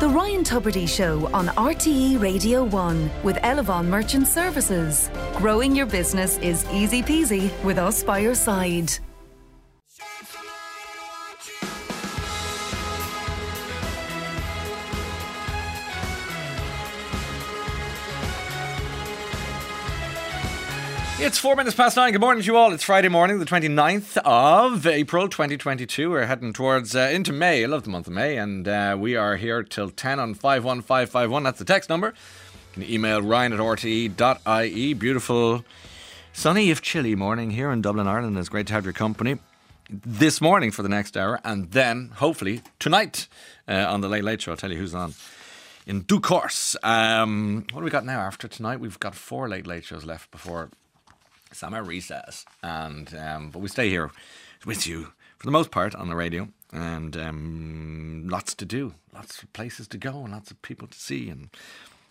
The Ryan Tubridy Show on RTE Radio 1 with Elavon Merchant Services. Growing your business is easy peasy with us by your side. It's four minutes past nine. Good morning to you all. It's Friday morning, the 29th of April 2022. We're heading towards uh, into May. I love the month of May. And uh, we are here till 10 on 51551. That's the text number. You can email ryan at rte.ie. Beautiful, sunny if chilly morning here in Dublin, Ireland. It's great to have your company this morning for the next hour. And then, hopefully, tonight uh, on the Late Late Show. I'll tell you who's on in due course. Um, what do we got now after tonight? We've got four Late Late Shows left before summer recess, and um, but we stay here with you for the most part on the radio, and um, lots to do, lots of places to go, and lots of people to see, and.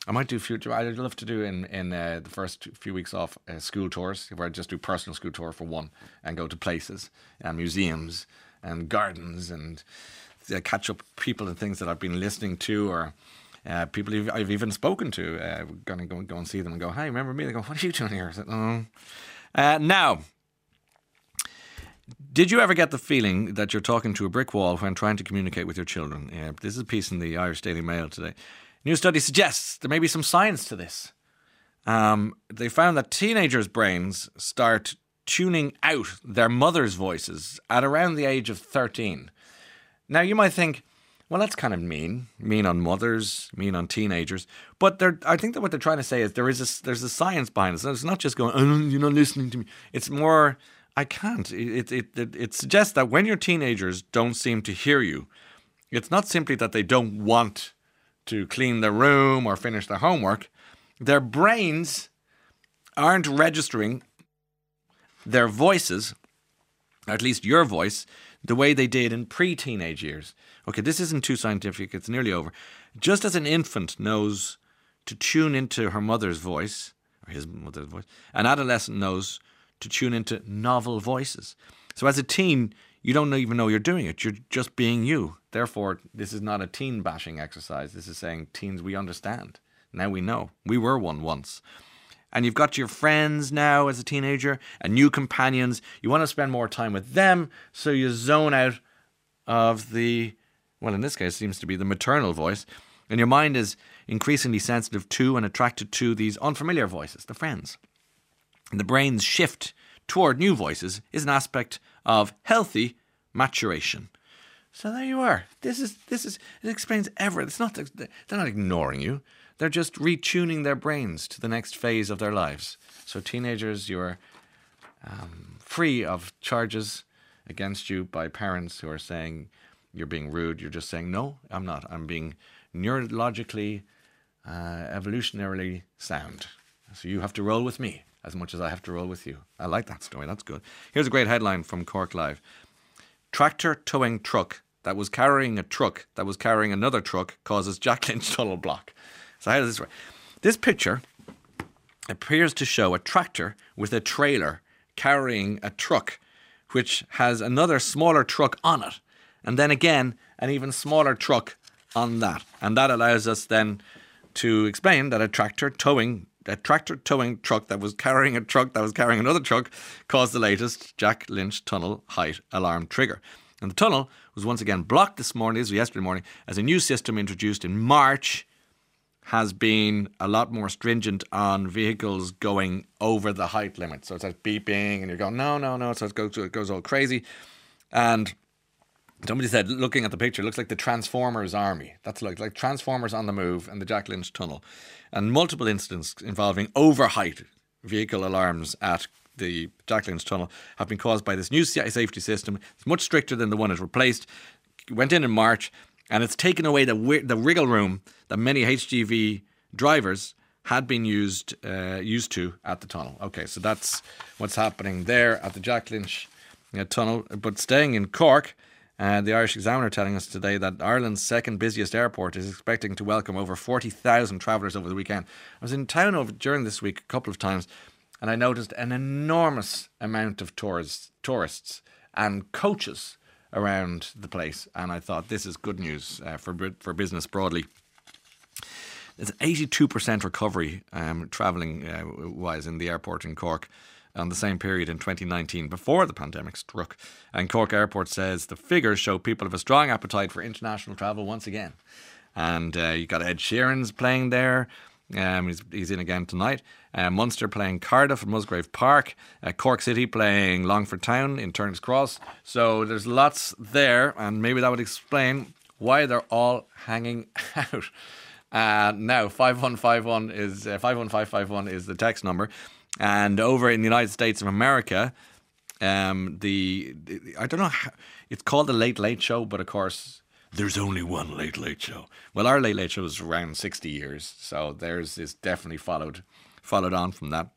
I might do future. I'd love to do in in uh, the first few weeks off uh, school tours, where I just do personal school tour for one, and go to places and museums and gardens and uh, catch up people and things that I've been listening to or uh, people I've, I've even spoken to. Uh, going to go, go and see them and go, "Hi, remember me?" They go, "What are you doing here?" I said, "Oh." Uh, now, did you ever get the feeling that you're talking to a brick wall when trying to communicate with your children? Yeah, this is a piece in the Irish Daily Mail today. New study suggests there may be some science to this. Um, they found that teenagers' brains start tuning out their mother's voices at around the age of 13. Now, you might think, well, that's kind of mean, mean on mothers, mean on teenagers. But I think that what they're trying to say is there is a, there's a science behind it. It's not just going, oh, you're not listening to me. It's more, I can't. It, it, it, it suggests that when your teenagers don't seem to hear you, it's not simply that they don't want to clean their room or finish their homework. Their brains aren't registering their voices, at least your voice, the way they did in pre teenage years. Okay, this isn't too scientific, it's nearly over. Just as an infant knows to tune into her mother's voice, or his mother's voice, an adolescent knows to tune into novel voices. So as a teen, you don't even know you're doing it. You're just being you. Therefore, this is not a teen bashing exercise. This is saying, teens, we understand. Now we know. We were one once and you've got your friends now as a teenager and new companions. You want to spend more time with them, so you zone out of the, well, in this case, seems to be the maternal voice, and your mind is increasingly sensitive to and attracted to these unfamiliar voices, the friends. And the brain's shift toward new voices is an aspect of healthy maturation. So there you are. This is this is it explains everything. It's not they're not ignoring you. They're just retuning their brains to the next phase of their lives. So, teenagers, you're um, free of charges against you by parents who are saying you're being rude. You're just saying, no, I'm not. I'm being neurologically, uh, evolutionarily sound. So, you have to roll with me as much as I have to roll with you. I like that story. That's good. Here's a great headline from Cork Live Tractor towing truck that was carrying a truck that was carrying another truck causes Jack Lynch tunnel block. So how does this work? This picture appears to show a tractor with a trailer carrying a truck, which has another smaller truck on it, and then again an even smaller truck on that, and that allows us then to explain that a tractor towing a tractor towing truck that was carrying a truck that was carrying another truck caused the latest Jack Lynch tunnel height alarm trigger. And the tunnel was once again blocked this morning, was yesterday morning, as a new system introduced in March has been a lot more stringent on vehicles going over the height limit. So it starts beeping, and you're going, no, no, no. So it goes, it goes all crazy. And somebody said, looking at the picture, looks like the Transformers army. That's like like Transformers on the move and the Jack Lynch tunnel, and multiple incidents involving over height vehicle alarms at the Jack Lynch tunnel have been caused by this new safety system. It's much stricter than the one it replaced. It went in in March and it's taken away the the wriggle room that many HGV drivers had been used uh, used to at the tunnel. Okay, so that's what's happening there at the Jack Lynch uh, tunnel. But staying in Cork, uh, the Irish Examiner telling us today that Ireland's second busiest airport is expecting to welcome over forty thousand travellers over the weekend. I was in town over during this week a couple of times, and I noticed an enormous amount of tourists, tourists and coaches around the place, and I thought this is good news uh, for for business broadly. There's 82% recovery um, travelling uh, wise in the airport in Cork on the same period in 2019 before the pandemic struck. And Cork Airport says the figures show people have a strong appetite for international travel once again. And uh, you got Ed Sheeran's playing there. Um, he's, he's in again tonight. Uh, Munster playing Cardiff at Musgrave Park. Uh, Cork City playing Longford Town in Turner's Cross. So there's lots there, and maybe that would explain why they're all hanging out. Uh, now, 5151 is uh, 51551 is the text number. And over in the United States of America, um, the, the I don't know, how, it's called the Late Late Show, but of course, there's only one Late Late Show. Well, our Late Late Show is around 60 years, so theirs is definitely followed followed on from that.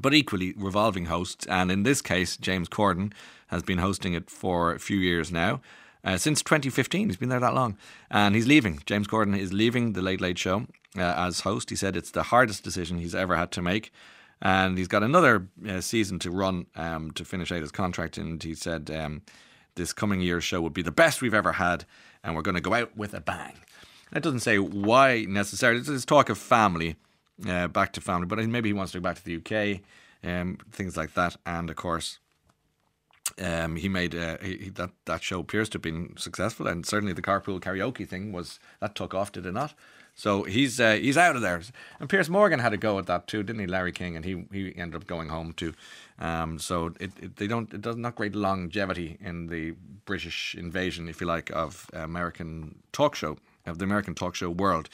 But equally revolving hosts, and in this case, James Corden has been hosting it for a few years now. Uh, since 2015. He's been there that long. And he's leaving. James Corden is leaving The Late Late Show uh, as host. He said it's the hardest decision he's ever had to make. And he's got another uh, season to run um, to finish out his contract. And he said um, this coming year's show will be the best we've ever had. And we're going to go out with a bang. That doesn't say why necessarily. It's talk of family, uh, back to family. But maybe he wants to go back to the UK, um, things like that. And of course, um, he made uh, he, that that show appears to have been successful, and certainly the carpool karaoke thing was that took off, did it not? So he's uh, he's out of there. And Piers Morgan had a go at that too, didn't he? Larry King, and he he ended up going home too. Um, so it, it they don't it does not great longevity in the British invasion, if you like, of American talk show of the American talk show world.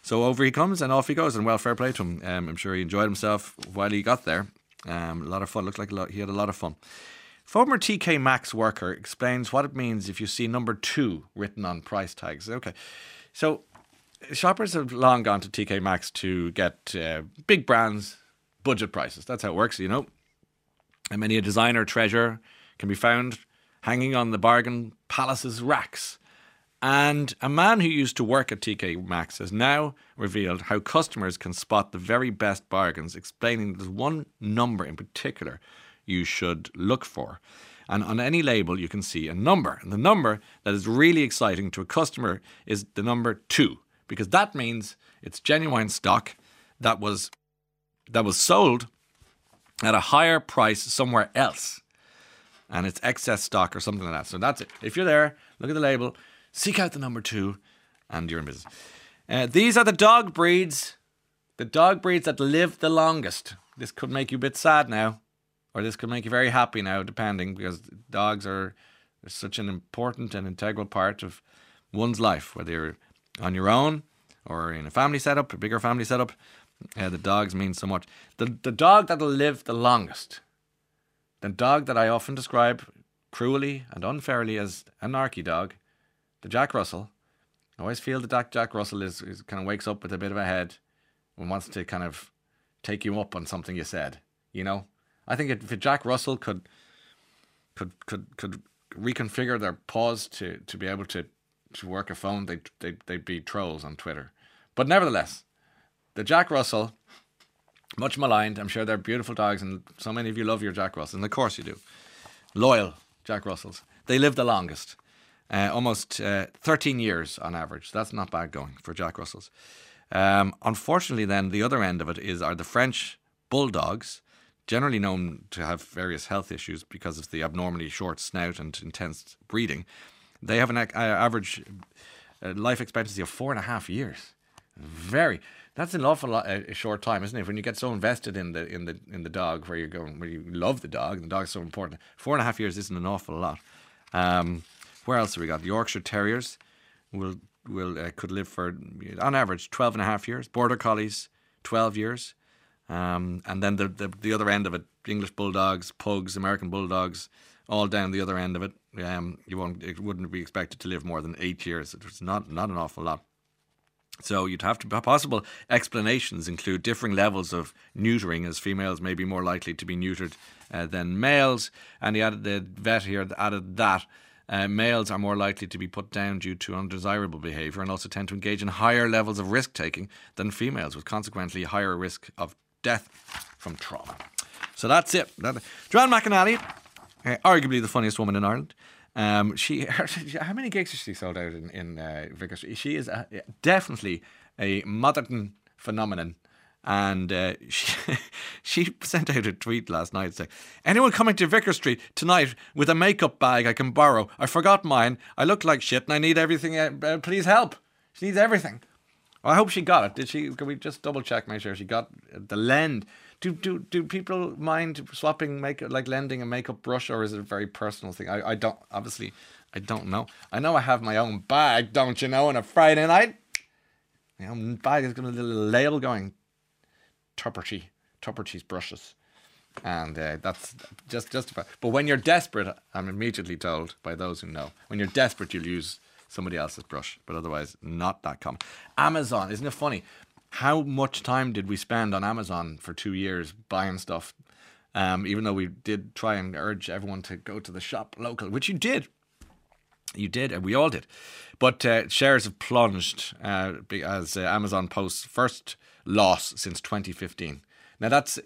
So over he comes and off he goes, and well, fair play to him. Um, I'm sure he enjoyed himself while he got there. Um, a lot of fun. Looked like lot, he had a lot of fun. Former TK Maxx worker explains what it means if you see number two written on price tags. Okay, so shoppers have long gone to TK Maxx to get uh, big brands, budget prices. That's how it works, you know. And many a designer treasure can be found hanging on the bargain palace's racks. And a man who used to work at TK Maxx has now revealed how customers can spot the very best bargains, explaining there's one number in particular you should look for. And on any label, you can see a number. And the number that is really exciting to a customer is the number two, because that means it's genuine stock that was that was sold at a higher price somewhere else. And it's excess stock or something like that. So that's it. If you're there, look at the label, seek out the number two, and you're in business. Uh, these are the dog breeds, the dog breeds that live the longest. This could make you a bit sad now or this could make you very happy now, depending, because dogs are, such an important and integral part of one's life, whether you're on your own or in a family setup, a bigger family setup. Uh, the dogs mean so much. The the dog that'll live the longest, the dog that I often describe cruelly and unfairly as a narky dog, the Jack Russell. I always feel that Jack Russell is, is kind of wakes up with a bit of a head and wants to kind of take you up on something you said. You know, I think if Jack Russell could could could could reconfigure their paws to to be able to to work a phone, they they they'd be trolls on Twitter. But nevertheless, the Jack Russell, much maligned. I'm sure they're beautiful dogs, and so many of you love your Jack Russells, and of course you do. Loyal Jack Russells. They live the longest, uh, almost uh, 13 years on average. That's not bad going for Jack Russells. Um, unfortunately, then the other end of it is are the French bulldogs generally known to have various health issues because of the abnormally short snout and intense breeding. They have an uh, average uh, life expectancy of four and a half years. Very. That's an awful lot, a short time, isn't it? When you get so invested in the in the in the dog, where you're going, where you love the dog, and the dog's so important. Four and a half years isn't an awful lot. Um, where else have we got? Yorkshire Terriers will will uh, could live for on average 12 and a half years. Border Collies, twelve years. Um, and then the, the, the other end of it, English bulldogs, pugs, American bulldogs, all down the other end of it. Um, you won't, it wouldn't be expected to live more than eight years. It's not not an awful lot. So you'd have to possible explanations include differing levels of neutering, as females may be more likely to be neutered uh, than males. And he added the vet here added that. Uh, males are more likely to be put down due to undesirable behaviour and also tend to engage in higher levels of risk taking than females, with consequently higher risk of death from trauma. So that's it. Joanne McNally, uh, arguably the funniest woman in Ireland, Um, she how many gigs has she sold out in in uh, Street? She is a, definitely a modern phenomenon. And uh, she she sent out a tweet last night saying, "Anyone coming to Vicar Street tonight with a makeup bag I can borrow? I forgot mine. I look like shit, and I need everything. Uh, uh please help. She needs everything." Well, I hope she got it. Did she? Can we just double check, make sure she got the lend? Do do do people mind swapping make like lending a makeup brush, or is it a very personal thing? I, I don't obviously I don't know. I know I have my own bag, don't you know? On a Friday night, my own bag has got a little label going, Tubridy, Tubridy's brushes, and uh, that's just justified. But when you're desperate, I'm immediately told by those who know, when you're desperate, you'll use somebody else's brush, but otherwise not that common. Amazon, isn't it funny? How much time did we spend on Amazon for two years buying stuff? Um, even though we did try and urge everyone to go to the shop local, which you did. You did, and we all did. But uh, shares have plunged uh, as uh, Amazon posts first loss since 2015. Now, that's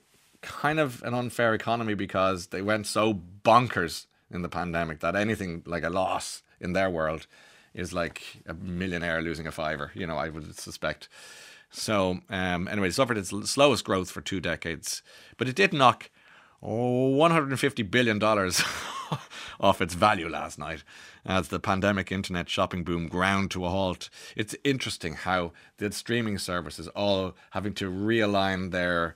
kind of an unfair economy because they went so bonkers in the pandemic that anything like a loss in their world is like a millionaire losing a fiver, you know, I would suspect. So, um, anyway, it suffered its slowest growth for two decades, but it did knock oh, $150 billion off its value last night as the pandemic internet shopping boom ground to a halt. It's interesting how the streaming services all having to realign their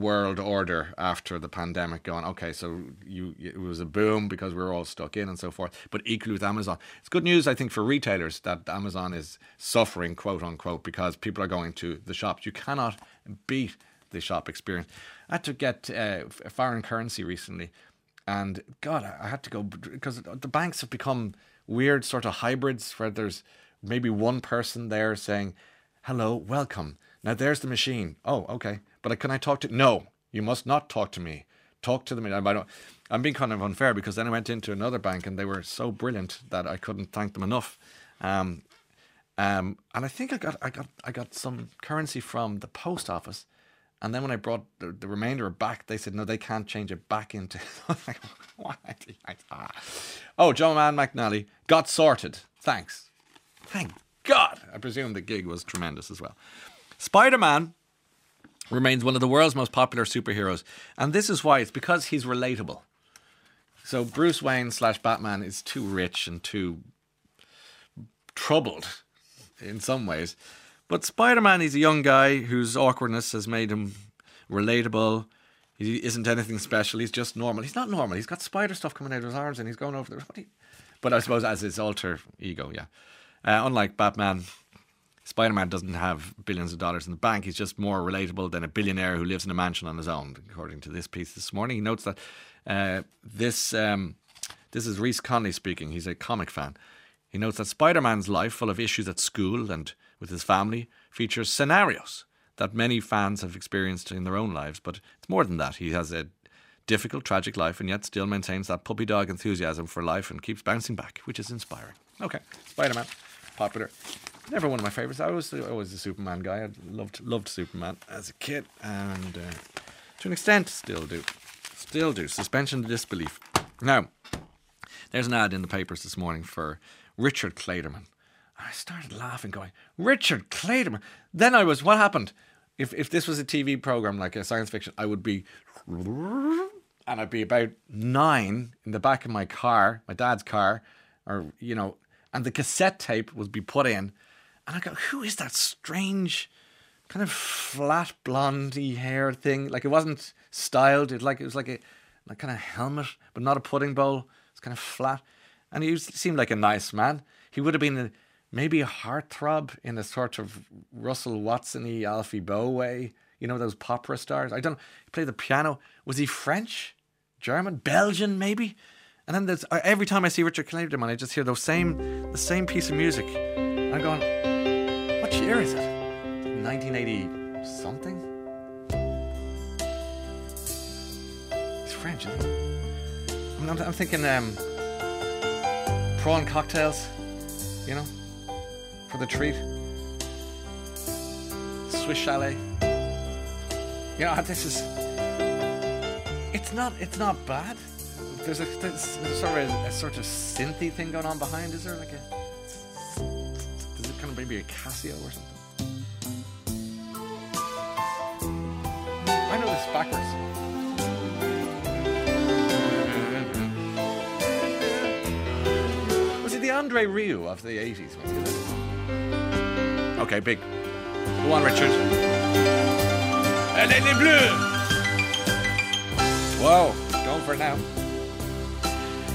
world order after the pandemic going okay so you it was a boom because we were all stuck in and so forth but equally with amazon. It's good news i think for retailers that amazon is suffering quote unquote because people are going to the shops. You cannot beat the shop experience. I had to get uh, foreign currency recently and god i had to go because the banks have become weird sort of hybrids where there's maybe one person there saying hello welcome. Now there's the machine. Oh okay but can I talk to? No, you must not talk to me. Talk to them. I don't. I'm being kind of unfair because then I went into another bank and they were so brilliant that I couldn't thank them enough. Um, um, and I think I got I got I got some currency from the post office, and then when I brought the, the remainder back, they said no, they can't change it back into. Oh, John Man McNally got sorted. Thanks. Thank God. I presume the gig was tremendous as well. Spider Man remains one of the world's most popular superheroes. And this is why it's because he's relatable. So Bruce Wayne slash Batman is too rich and too troubled in some ways. But Spider Man, he's a young guy whose awkwardness has made him relatable. He isn't anything special. He's just normal. He's not normal. He's got spider stuff coming out of his arms and he's going over there. But I suppose as his alter ego, yeah. Uh, unlike Batman, Spider Man doesn't have billions of dollars in the bank. He's just more relatable than a billionaire who lives in a mansion on his own, according to this piece this morning. He notes that uh, this um, this is Reese Conley speaking. He's a comic fan. He notes that Spider Man's life, full of issues at school and with his family, features scenarios that many fans have experienced in their own lives. But it's more than that. He has a difficult, tragic life and yet still maintains that puppy dog enthusiasm for life and keeps bouncing back, which is inspiring. Okay, Spider Man, popular never one of my favorites. I was always a Superman guy. I loved loved Superman as a kid, and uh, to an extent, still do, still do. Suspension of disbelief. Now, there's an ad in the papers this morning for Richard Clayderman. I started laughing, going, Richard Clayderman. Then I was, what happened? If if this was a TV program like a science fiction, I would be, and I'd be about nine in the back of my car, my dad's car, or you know, and the cassette tape would be put in and I go, who is that strange, kind of flat blondie hair thing? Like it wasn't styled. It like it was like a like kind of helmet, but not a pudding bowl. It's kind of flat, and he seemed like a nice man. He would have been a, maybe a heartthrob in a sort of Russell Watsony, Alfie Boe way. You know those opera stars. I don't. know. He played the piano. Was he French, German, Belgian, maybe? And then there's uh, every time I see Richard Clayderman, I just hear those same the same piece of music. I'm going, year is it? 1980 something? He's French, isn't he? I am I'm thinking um, prawn cocktails, you know, for the treat. Swiss chalet. You know, this is. It's not. It's not bad, there's a there's sort of a, a sort of synthy thing going on behind. Is there like a? Maybe a Casio or something? I know this backwards. Was he the Andre Rieu of the 80s? Was he that? Okay, big. Go on, Richard. Elle est les bleus! Whoa, going for it now.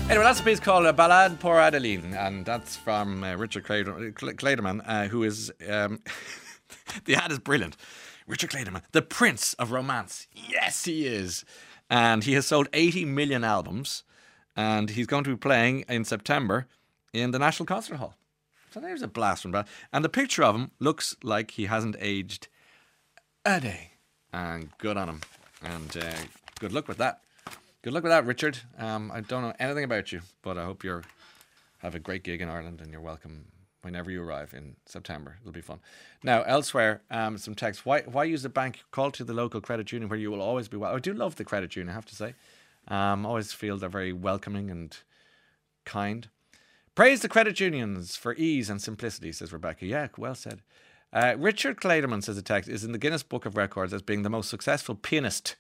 Anyway, that's a piece called uh, Ballade pour Adeline, and that's from uh, Richard Clader- Cl- Clayderman, uh, who is. Um, the ad is brilliant. Richard Clayderman, the prince of romance. Yes, he is. And he has sold 80 million albums, and he's going to be playing in September in the National Concert Hall. So there's a blast from that. And the picture of him looks like he hasn't aged a day. And good on him. And uh, good luck with that. Good luck with that, Richard. Um, I don't know anything about you, but I hope you have a great gig in Ireland and you're welcome whenever you arrive in September. It'll be fun. Now, elsewhere, um, some text. Why why use a bank? Call to the local credit union where you will always be well. I do love the credit union, I have to say. Um, always feel they're very welcoming and kind. Praise the credit unions for ease and simplicity, says Rebecca. Yeah, well said. Uh, Richard Clayderman, says the text, is in the Guinness Book of Records as being the most successful pianist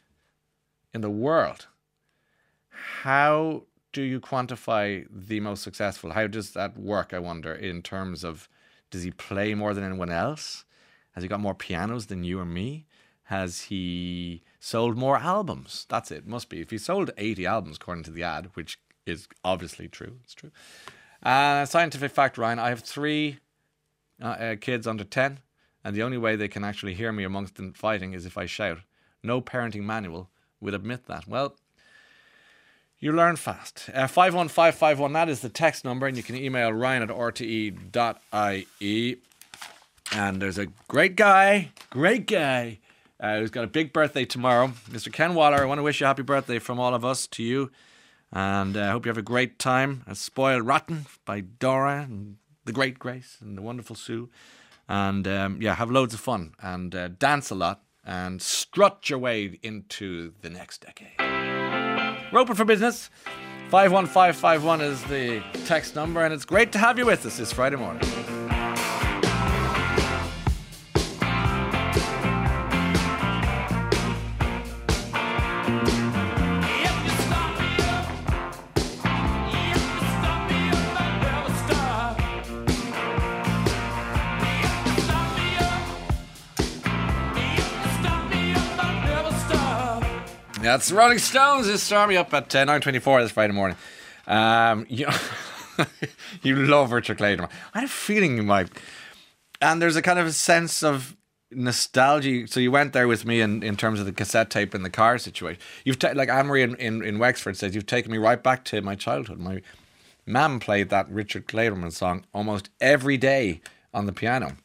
in the world. How do you quantify the most successful? How does that work, I wonder, in terms of does he play more than anyone else? Has he got more pianos than you or me? Has he sold more albums? That's it, must be. If he sold 80 albums, according to the ad, which is obviously true, it's true. Uh, scientific fact, Ryan, I have three uh, uh, kids under 10, and the only way they can actually hear me amongst them fighting is if I shout. No parenting manual would admit that. Well, you learn fast. Uh, 51551, that is the text number, and you can email ryan at rte.ie. And there's a great guy, great guy, uh, who's got a big birthday tomorrow. Mr. Ken Waller, I want to wish you a happy birthday from all of us to you. And I uh, hope you have a great time. A Spoiled Rotten by Dora and the great Grace and the wonderful Sue. And um, yeah, have loads of fun and uh, dance a lot and strut your way into the next decade. We're open for business. 51551 is the text number, and it's great to have you with us this Friday morning. That's Rolling Stones. Start me up at uh, 9.24 this Friday morning. Um, you, you love Richard Clayton. I had a feeling you might. And there's a kind of a sense of nostalgia. So you went there with me in, in terms of the cassette tape in the car situation. You've ta- like Amory in, in, in Wexford says, you've taken me right back to my childhood. My mum played that Richard Clayderman song almost every day on the piano.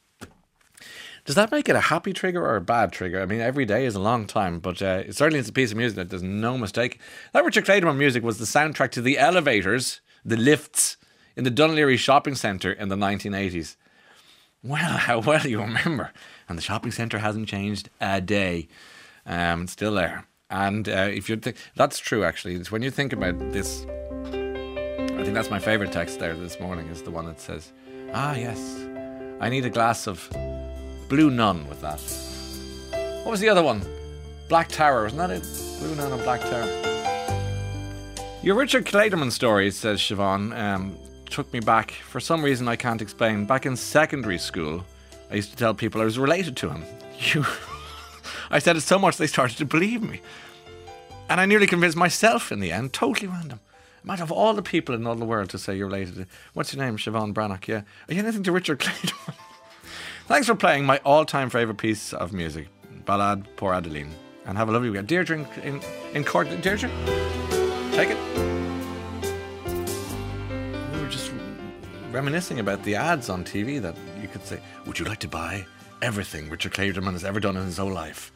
Does that make it a happy trigger or a bad trigger? I mean, every day is a long time, but uh, it certainly it's a piece of music that there's no mistake. That Richard Clayderman music was the soundtrack to the elevators, the lifts in the Dun Laoghaire shopping centre in the 1980s. Well, how well you remember. And the shopping centre hasn't changed a day. Um, it's still there. And uh, if you think that's true, actually, it's when you think about this. I think that's my favourite text there this morning is the one that says, "Ah, yes, I need a glass of." Blue Nun with that. What was the other one? Black Tower, wasn't that it? Blue Nun and Black Tower. Your Richard Clayderman story, says Siobhan, um, took me back. For some reason I can't explain. Back in secondary school, I used to tell people I was related to him. You, I said it so much they started to believe me. And I nearly convinced myself in the end. Totally random. Imagine of all the people in all the world to say you're related to. What's your name? Siobhan Brannock, yeah. Are you anything to Richard Clayderman? Thanks for playing my all-time favourite piece of music, Ballade pour Adeline. And have a lovely weekend. Deirdre in, in, in court. Deirdre, take it. We were just reminiscing about the ads on TV that you could say, would you like to buy everything Richard Clayderman has ever done in his whole life?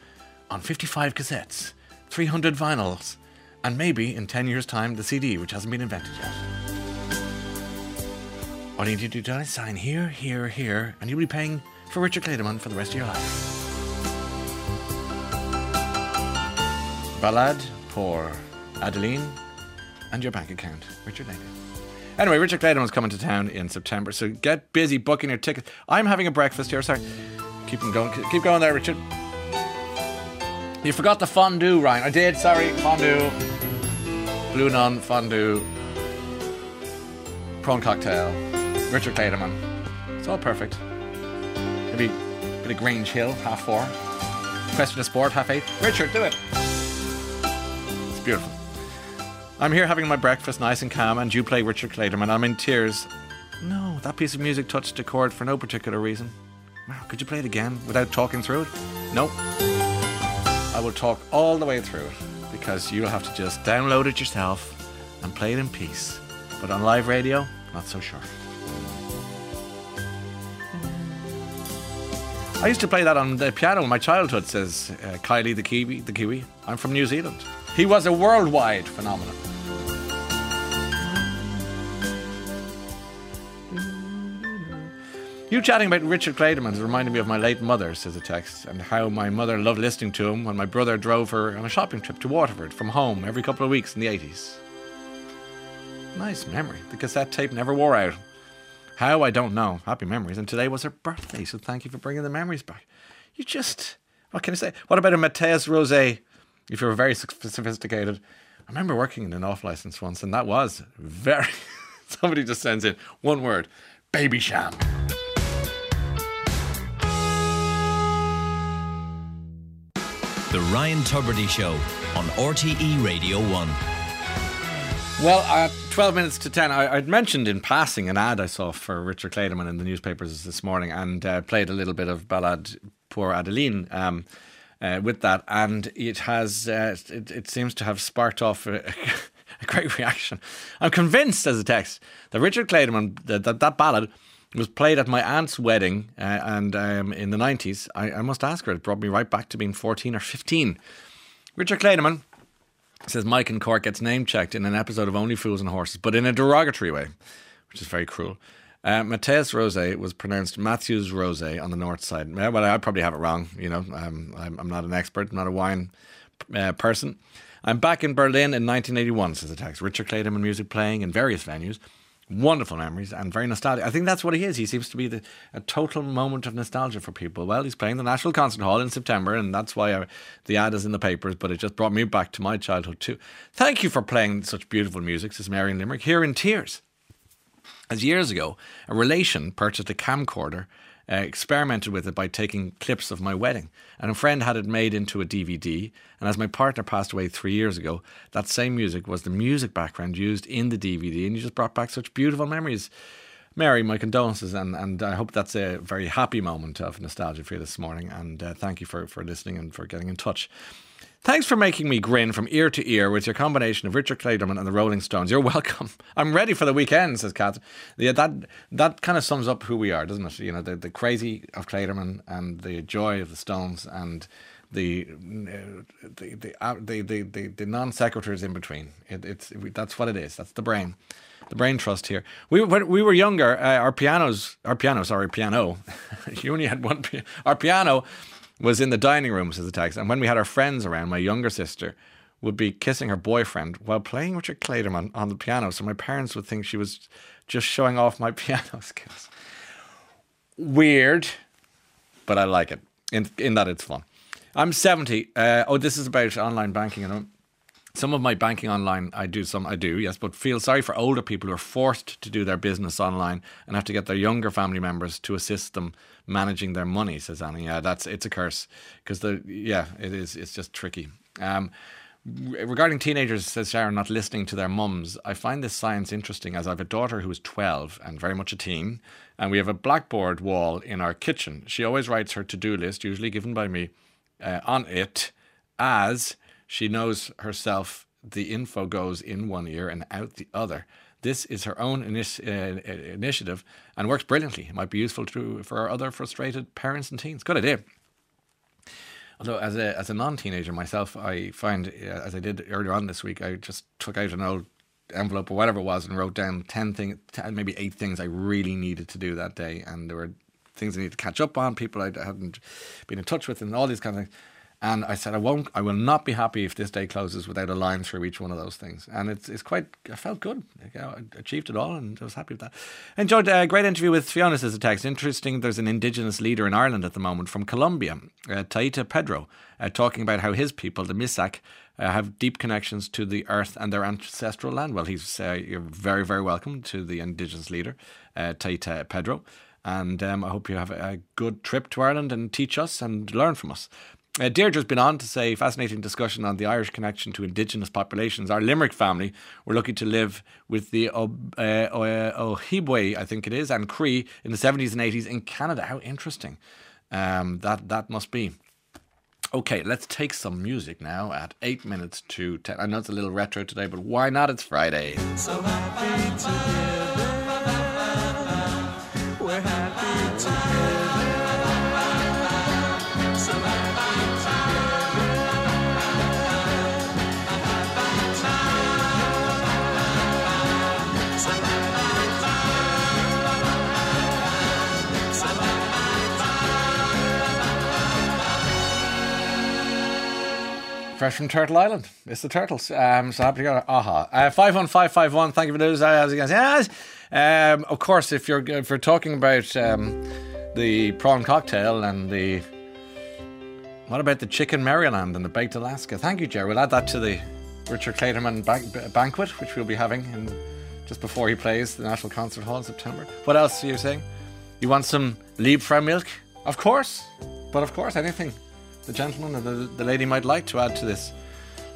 On 55 cassettes, 300 vinyls, and maybe in 10 years' time, the CD, which hasn't been invented yet. All you need to do is sign here, here, here, and you'll be paying for Richard Clayderman for the rest of your life. Ballade pour Adeline. and your bank account. Richard Napier. Anyway, Richard Clayderman's coming to town in September, so get busy booking your tickets. I'm having a breakfast here. Sorry, keep them going. Keep going there, Richard. You forgot the fondue, Ryan. I did. Sorry, fondue, blue nun, fondue, prawn cocktail. Richard Clayderman. It's all perfect. Maybe a bit of Grange Hill, half four. Question of sport, half eight. Richard, do it. It's beautiful. I'm here having my breakfast nice and calm, and you play Richard Clayderman. I'm in tears. No, that piece of music touched a chord for no particular reason. Could you play it again without talking through it? No. I will talk all the way through it because you'll have to just download it yourself and play it in peace. But on live radio, not so sure. I used to play that on the piano in my childhood, says uh, Kylie the Kiwi. The Kiwi. I'm from New Zealand. He was a worldwide phenomenon. You chatting about Richard Clayderman has reminded me of my late mother, says a text, and how my mother loved listening to him when my brother drove her on a shopping trip to Waterford from home every couple of weeks in the 80s. Nice memory. The cassette tape never wore out. How, I don't know. Happy memories. And today was her birthday, so thank you for bringing the memories back. You just, what can I say? What about a Mateus Rose? If you're very sophisticated. I remember working in an off license once, and that was very. Somebody just sends in one word Babycham. The Ryan Tubridy Show on RTE Radio 1. Well, at 12 minutes to 10, I, would mentioned in passing an ad I saw for Richard Clayderman in the newspapers this morning and uh, played a little bit of Ballade pour Adeline um, uh, with that. And it has, uh, it, it, seems to have sparked off a, a, great reaction. I'm convinced, as a text, that Richard Clayderman, that, that, that ballad, was played at my aunt's wedding uh, and um, in the 90s. I, I, must ask her, it brought me right back to being 14 or 15. Richard Clayderman says Mike in Cork gets name checked in an episode of Only Fools and Horses, but in a derogatory way, which is very cruel. Uh, Mateus Rose was pronounced Matthews Rose on the north side. Well, I probably have it wrong. You know, um, I'm, I'm, not an expert, I'm not a wine uh, person. I'm back in Berlin in 1981, says the text. Richard Clayderman music playing in various venues wonderful memories and very nostalgic. I think that's what he is. He seems to be the, a total moment of nostalgia for people. Well, he's playing the National Concert Hall in September, and that's why I, the ad is in the papers, but it just brought me back to my childhood too. Thank you for playing such beautiful music, says Marion Limerick, here in tears. As years ago, a relation purchased a camcorder uh, experimented with it by taking clips of my wedding. And a friend had it made into a DVD. And as my partner passed away three years ago, that same music was the music background used in the DVD. And you just brought back such beautiful memories. Mary, my condolences, and, and I hope that's a very happy moment of nostalgia for you this morning. And uh, thank you for, for listening and for getting in touch. Thanks for making me grin from ear to ear with your combination of Richard Clayderman and the Rolling Stones. You're welcome. I'm ready for the weekend, says Kat. Yeah, that that kind of sums up who we are, doesn't it? You know, the, the crazy of Clayderman and the joy of the Stones and the the the uh, the, the, the, the non sequiturs in between. It, it's that's what it is. That's the brain, the brain trust here. We when we were younger, uh, our pianos, our piano, sorry, piano. you only had one. Our piano was in the dining room, says the text. And when we had our friends around, my younger sister would be kissing her boyfriend while playing Richard Clayderman on the piano. So my parents would think she was just showing off my piano skills. Weird, but I like it in, in that it's fun. I'm 70. Uh, oh, this is about online banking. And some of my banking online, I do some, I do, yes, but feel sorry for older people who are forced to do their business online and have to get their younger family members to assist them managing their money. Says Annie. Yeah, that's it's a curse because the yeah, it is. It's just tricky. Um, regarding teenagers, says Sharon, not listening to their mums, I find this science interesting as I have a daughter who is 12 and very much a teen, and we have a blackboard wall in our kitchen. She always writes her to do list, usually given by me, uh, on it as she knows herself the info goes in one ear and out the other. This is her own initi- uh, uh, initiative and works brilliantly. It might be useful to for other frustrated parents and teens. Good idea. Although, as a as a non teenager myself, I find uh, as I did earlier on this week, I just took out an old envelope or whatever it was and wrote down ten things, 10, maybe eight things I really needed to do that day, and there were things I needed to catch up on, people I hadn't been in touch with, and all these kind of things. And I said, I won't, I will not be happy if this day closes without a line through each one of those things. And it's, it's quite, I felt good. I achieved it all and I was happy with that. Enjoyed a great interview with Fiona, says a text. Interesting, there's an Indigenous leader in Ireland at the moment from Colombia, uh, Taita Pedro, uh, talking about how his people, the Misak, uh, have deep connections to the earth and their ancestral land. Well, he's uh, you're very, very welcome to the Indigenous leader, uh, Taita Pedro. And um, I hope you have a good trip to Ireland and teach us and learn from us. Uh, Deirdre's been on to say fascinating discussion on the Irish connection to indigenous populations. Our Limerick family were lucky to live with the uh, Ojibwe, I think it is, and Cree in the 70s and 80s in Canada. How interesting um, that that must be. Okay, let's take some music now at 8 minutes to 10. I know it's a little retro today, but why not? It's Friday. So Fresh from Turtle Island. It's the Turtles. Um, so happy to go. Aha. Uh, 51551. Thank you for those. Going? Yes. Um, of course, if you're if you're talking about um, the prawn cocktail and the. What about the chicken Maryland and the baked Alaska? Thank you, Jerry. We'll add that to the Richard Clayderman ban- banquet, which we'll be having in, just before he plays the National Concert Hall in September. What else are you saying? You want some Liebfraumilch? Of course. But of course, anything the gentleman or the, the lady might like to add to this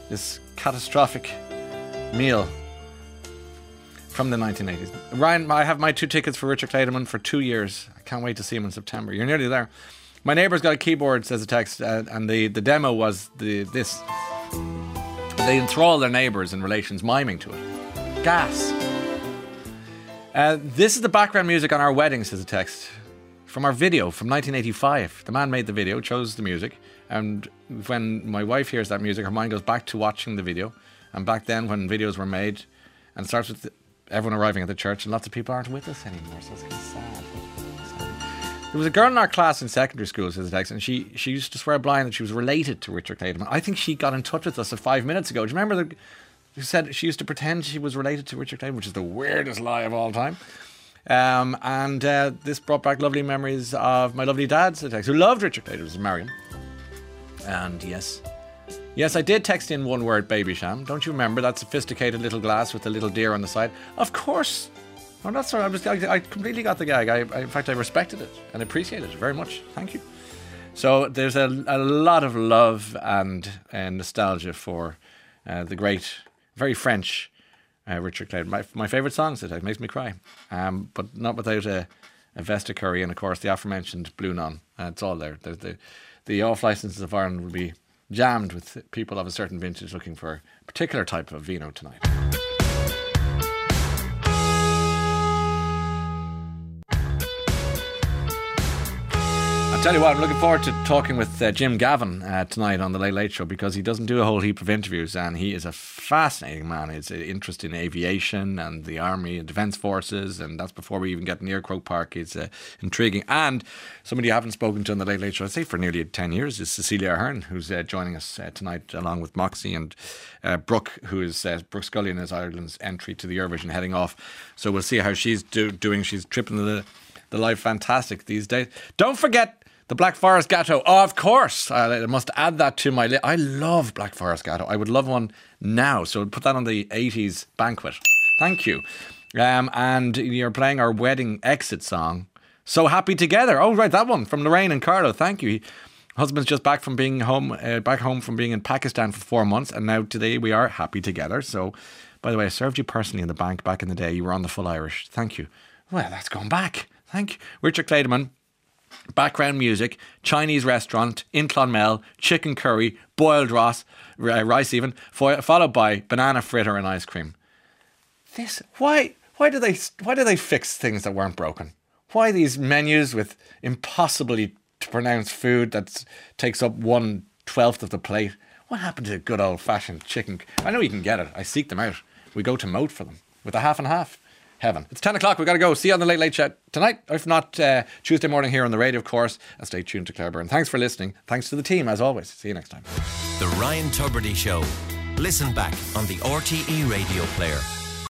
this catastrophic meal from the 1980s. Ryan, I have my two tickets for Richard Clayderman for two years. I can't wait to see him in September. You're nearly there. My neighbour's got a keyboard, says a text, uh, and the, the demo was the this. They enthrall their neighbours in relations, miming to it. Gas. Uh, this is the background music on our wedding, says a text. From our video from 1985. The man made the video, chose the music. And when my wife hears that music, her mind goes back to watching the video. And back then, when videos were made, and starts with everyone arriving at the church, and lots of people aren't with us anymore. So it's kind of sad. There was a girl in our class in secondary school, says Dex, and she, she used to swear blind that she was related to Richard Clayderman. I think she got in touch with us five minutes ago. Do you remember the, who said she used to pretend she was related to Richard Clayderman, which is the weirdest lie of all time. Um, and uh, this brought back lovely memories of my lovely dad, said Dex, who loved Richard Clayderman, was Marion. And yes, yes, I did text in one word, Babycham. Don't you remember that sophisticated little glass with the little deer on the side? Of course. Oh, that's right. I was. I, I completely got the gag. I, I, in fact, I respected it and appreciated it very much. Thank you. So there's a, a lot of love and, and nostalgia for uh, the great, very French uh, Richard Clayton. My, my favourite songs it makes me cry, um, but not without a, a Vesta Curry and of course the aforementioned Blue Nun. Uh, it's all there. There's the the off licenses of Ireland will be jammed with people of a certain vintage looking for a particular type of vino tonight. Tell you what, I'm looking forward to talking with uh, Jim Gavin uh, tonight on the Late Late Show because he doesn't do a whole heap of interviews and he is a fascinating man. He's interested in aviation and the army and defence forces, and that's before we even get near Croke Park. He's uh, intriguing. And somebody you haven't spoken to on the Late Late Show, I'd say for nearly 10 years, is Cecilia Ahern, who's uh, joining us uh, tonight along with Moxie and uh, Brooke, who is Brooke Scullion is Ireland's entry to the Eurovision heading off. So we'll see how she's do- doing. She's tripping the the life fantastic these days. Don't forget the Black Forest Gateau. Oh, of course. I must add that to my list. I love Black Forest Gateau. I would love one now. So put that on the 80s banquet. Thank you. Um, and you're playing our wedding exit song. So happy together. Oh, right, that one from Lorraine and Carlo. Thank you. Husband's just back from being home, uh, back home from being in Pakistan for four months, and now today we are happy together. So, by the way, I served you personally in the bank back in the day. You were on the full Irish. Thank you. Well, that's gone back. Thank you, Richard Clayderman background music, Chinese restaurant in Clonmel, chicken curry, boiled rice, uh, rice even, followed by banana fritter and ice cream. This why why do they why do they fix things that weren't broken? Why these menus with impossibly to pronounce food that takes up one twelfth of the plate? What happened to good old fashioned chicken? I know you can get it. I seek them out. We go to Moat for them with a half and half. Heaven. It's 10 o'clock. We've got to go. See you on the Late Late Chat tonight. If not, uh, Tuesday morning here on the radio, of course. And stay tuned to Claire Byrne. Thanks for listening. Thanks to the team, as always. See you next time. The Ryan Tubridy Show. Listen back on the RTE radio player